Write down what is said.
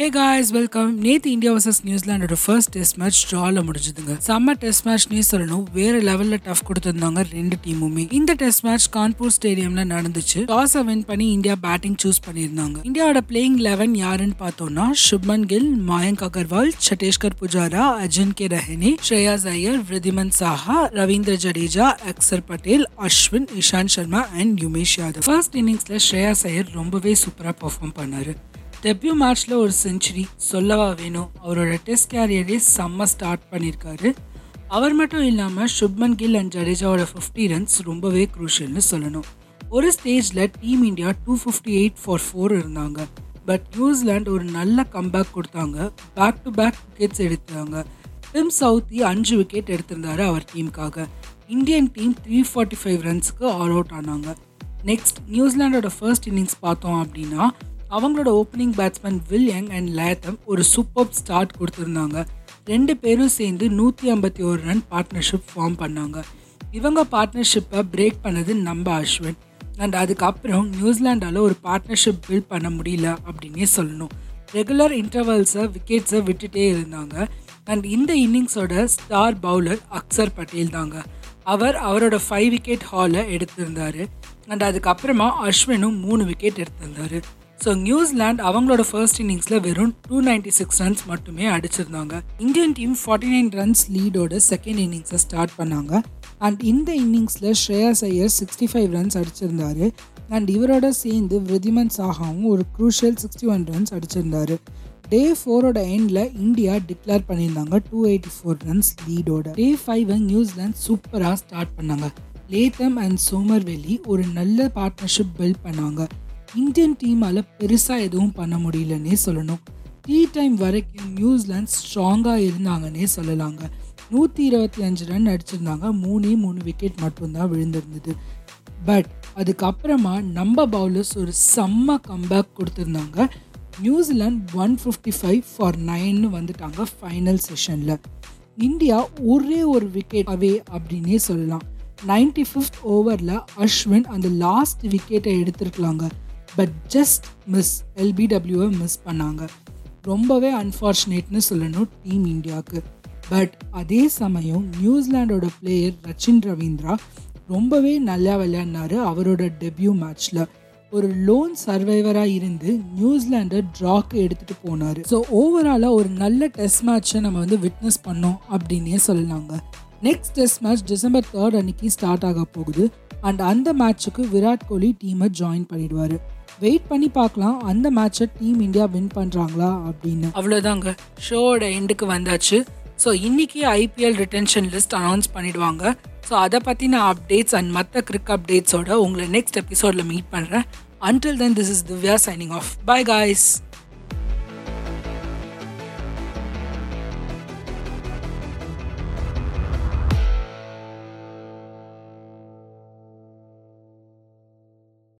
ஏ guys welcome நேத்து India versus நியூசிலாண்டோட first test match ட்ரால முடிஞ்சதுங்க. செம்ம டெஸ்ட் மேட்ச்னே சொல்லணும். வேற லெவல்ல டஃப் கொடுத்திருந்தாங்க ரெண்டு டீமுமே இந்த டெஸ்ட் மேட்ச் கான்பூர் ஸ்டேடியம்ல நடந்துச்சு. டாஸ் வின் பண்ணி இந்தியா பேட்டிங் சூஸ் பண்ணியிருந்தாங்க. இந்தியாவோட பிளேயிங் லெவன் யாருன்னு பார்த்தோம்னா Shubman Gill Mayank Agarwal Cheteshwar Pujara Ajinkya Rahane Shreyas Iyer Wriddhiman Saha Ravindra Jadeja Axar Patel Ashwin Ishant Sharma and Umesh Yadav first இன்னிங்ஸ்ல ஸ்ரேயாஸ் ஐயர் ரொம்பவே சூப்பரா பெர்ஃபார்ம் பண்ணாரு. டெபியூ மேட்ச்சில் ஒரு செஞ்சுரி சொல்லவா வேணும் அவரோட டெஸ்ட் கேரியரே செம்ம ஸ்டார்ட் பண்ணியிருக்காரு அவர் மட்டும் இல்லாமல் சுப்மன் கில் அண்ட் ஜடேஜாவோட ஃபிஃப்டி ரன்ஸ் ரொம்பவே குரூஷியல்னு சொல்லணும். ஒரு ஸ்டேஜில் team India two fifty eight for four இருந்தாங்க பட் நியூசிலாண்ட் ஒரு நல்ல கம்பேக் கொடுத்தாங்க. பேக் டு பேக் விக்கெட்ஸ் எடுத்தாங்க. டிம் சவுத்தி அஞ்சு விக்கெட் எடுத்திருந்தாரு அவர் டீமுக்காக Indian team three forty five ரன்ஸ்க்கு all out ஆனாங்க நெக்ஸ்ட் நியூசிலாண்டோட ஃபர்ஸ்ட் இன்னிங்ஸ் பார்த்தோம் அப்படின்னா அவங்களோட opening batsman Will Young and Latham ஒரு சூப்பர் ஸ்டார்ட் கொடுத்துருந்தாங்க. ரெண்டு பேரும் சேர்ந்து நூற்றி ஐம்பத்தி ஒரு ரன் பார்ட்னர்ஷிப் ஃபார்ம் பண்ணாங்க. இவங்க பார்ட்னர்ஷிப்பை பிரேக் பண்ணது நம்ம அஸ்வின். அண்ட் அதுக்கப்புறம் நியூசிலாண்டால் ஒரு பார்ட்னர்ஷிப் பில்ட் பண்ண முடியல அப்படின்னே சொல்லணும். ரெகுலர் இன்டர்வல்ஸை விக்கெட்ஸை விட்டுட்டே இருந்தாங்க. அண்ட் இந்த இன்னிங்ஸோட ஸ்டார் பவுலர் அக்சர் பட்டேல் தாங்க. அவர் அவரோட ஃபைவ் விக்கெட் ஹாலை எடுத்திருந்தார். அண்ட் அதுக்கப்புறமா அஸ்வினும் மூணு விக்கெட் எடுத்திருந்தார். ஸோ நியூசிலாந்து அவங்களோட ஃபர்ஸ்ட் இன்னிங்ஸில் வெறும் டூ நைன்டி சிக்ஸ் ரன்ஸ் மட்டுமே அடிச்சிருந்தாங்க. Indian team forty nine runs லீடோட second இன்னிங்ஸை ஸ்டார்ட் பண்ணாங்க. அண்ட் இந்த இன்னிங்ஸில் Shreyas Iyer sixty five runs அடிச்சிருந்தாரு. And இவரோட சேர்ந்து விருதிமன் சாஹாவும் ஒரு க்ரூஷியல் சிக்ஸ்டி ஒன் ரன்ஸ் அடிச்சிருந்தாரு டே ஃபோரோட எண்டில் இந்தியா டிக்ளேர் பண்ணியிருந்தாங்க டூ எயிட்டி ஃபோர் ரன்ஸ் லீடோட டே ஃபைவ் நியூசிலாந்து சூப்பராக ஸ்டார்ட் பண்ணாங்க. லேத்தம் அண்ட் சோமர்வெலி ஒரு நல்ல பார்ட்னர்ஷிப் பில்ட் பண்ணாங்க. இந்தியன் டீமால் பெருசாக எதுவும் பண்ண முடியலன்னே சொல்லணும். டீ டைம் வரைக்கும் நியூசிலாந்து ஸ்ட்ராங்காக இருந்தாங்கன்னே சொல்லலாங்க. நூற்றி இருபத்தி அஞ்சு ரன் அடிச்சிருந்தாங்க. மூணே மூணு விக்கெட் மட்டும்தான் விழுந்திருந்தது. பட் அதுக்கப்புறமா நம்ம பவுலர்ஸ் ஒரு செம்ம கம்பேக் கொடுத்துருந்தாங்க. New Zealand one fifty five for நைன்னு வந்துட்டாங்க ஃபைனல் செஷனில். இந்தியா ஒரே ஒரு விக்கெட் அவே அப்படின்னே சொல்லலாம். நைன்டி ஃபிஃப்த் ஓவரில் அஸ்வின் அந்த லாஸ்ட் விக்கெட்டை எடுத்திருக்கலாங்க. பட் ஜஸ்ட் மிஸ் எல்பிடபிள்யூவை மிஸ் பண்ணாங்க. ரொம்பவே அன்ஃபார்ச்சுனேட்னு சொல்லணும் டீம் இந்தியாவுக்கு பட் அதே சமயம் நியூசிலாண்டோட பிளேயர் ரச்சின் ரவீந்திரா ரொம்பவே நல்லா விளையாடினாரு அவரோட டெபியூ மேட்ச்சில் ஒரு லோன் சர்வைவராக இருந்து நியூசிலாண்டை ட்ராக்கு எடுத்துகிட்டு போனார். ஸோ ஓவராலாக ஒரு நல்ல டெஸ்ட் மேட்ச்சை நம்ம வந்து விட்னஸ் பண்ணோம் அப்படின்னே சொல்லலாங்க. Next test match December third அன்னைக்கு ஸ்டார்ட் ஆக போகுது. அண்ட் அந்த மேட்ச்சுக்கு விராட் கோலி டீமை ஜாயின் பண்ணிடுவார். வெயிட் பண்ணி பார்க்கலாம் அந்த மேட்சை டீம் இந்தியா வின் பண்ணுறாங்களா அப்படின்னு. அவ்வளோதாங்க ஷோவோட எண்டுக்கு வந்தாச்சு. ஸோ இன்றைக்கி ஐபிஎல் ரிட்டன்ஷன் லிஸ்ட் அனௌன்ஸ் பண்ணிடுவாங்க. ஸோ அதை பற்றின அப்டேட்ஸ் அண்ட் மற்ற கிரிக் அப்டேட்ஸோட உங்களை நெக்ஸ்ட் எபிசோடில் மீட் பண்ணுறேன் until then this is Divya signing off bye guys